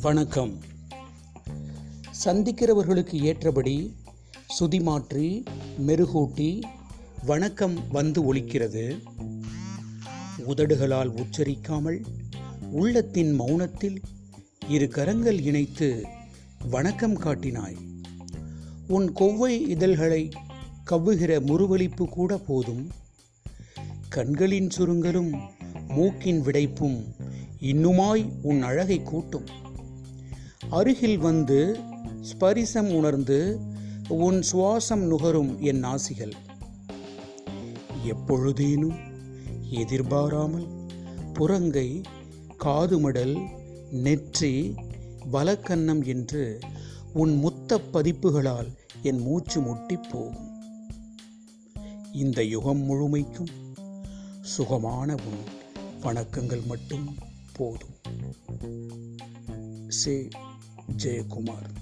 வணக்கம். சந்திக்கிறவர்களுக்கு ஏற்றபடி சுதி மாற்றி மெருகூட்டி வணக்கம் வந்து ஒலிக்கிறது. உதடுகளால் உச்சரிக்காமல் உள்ளத்தின் மௌனத்தில் இரு கரங்கள் இணைத்து வணக்கம் காட்டினாய். உன் கொவ்வை இதழ்களை கவ்வுகிற முறுவலிப்பு கூட போதும். கண்களின் சுருங்கலும் மூக்கின் விடைப்பும் இன்னுமாய் உன் அழகை கூட்டும். அருகில் வந்து ஸ்பரிசம் உணர்ந்து உன் சுவாசம் நுகரும் என் நாசிகள். எப்பொழுதேனும் எதிர்பாராமல் புறங்கை காதுமடல் நெற்றி வலக்கன்னம் என்று உன் முத்த பதிப்புகளால் என் மூச்சு முட்டிப் போகும். இந்த யுகம் முழுமைக்கும் சுகமான உன் வணக்கங்கள் மட்டும் போதும். சே ஜெயக்குமார்.